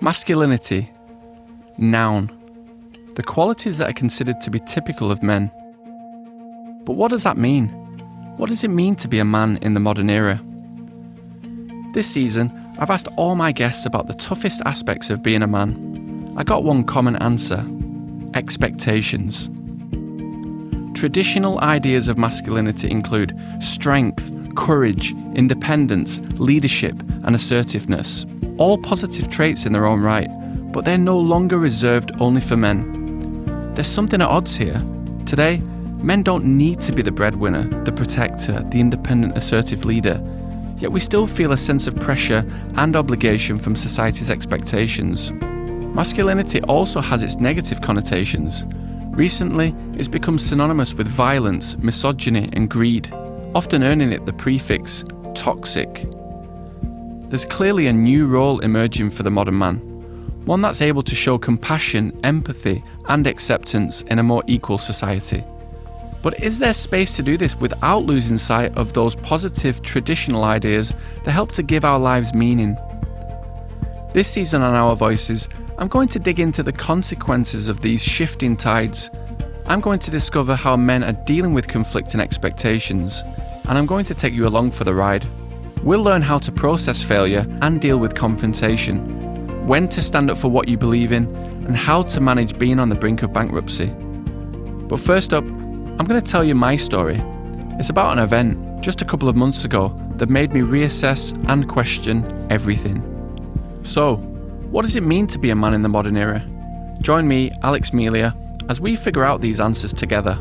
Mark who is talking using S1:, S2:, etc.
S1: Masculinity, noun, the qualities that are considered to be typical of men. But what does that mean? What does it mean to be a man in the modern era? This season, I've asked all my guests about the toughest aspects of being a man. I got one common answer expectations. Traditional ideas of masculinity include strength, courage, independence, leadership, and assertiveness. All positive traits in their own right, but they're no longer reserved only for men. There's something at odds here. Today, men don't need to be the breadwinner, the protector, the independent, assertive leader. Yet we still feel a sense of pressure and obligation from society's expectations. Masculinity also has its negative connotations. Recently, it's become synonymous with violence, misogyny, and greed, often earning it the prefix toxic. There's clearly a new role emerging for the modern man, one that's able to show compassion, empathy, and acceptance in a more equal society. But is there space to do this without losing sight of those positive traditional ideas that help to give our lives meaning? This season on Our Voices, I'm going to dig into the consequences of these shifting tides. I'm going to discover how men are dealing with conflicting expectations, and I'm going to take you along for the ride. We'll learn how to process failure and deal with confrontation, when to stand up for what you believe in, and how to manage being on the brink of bankruptcy. But first up, I'm going to tell you my story. It's about an event just a couple of months ago that made me reassess and question everything. So, what does it mean to be a man in the modern era? Join me, Alex Melia, as we figure out these answers together.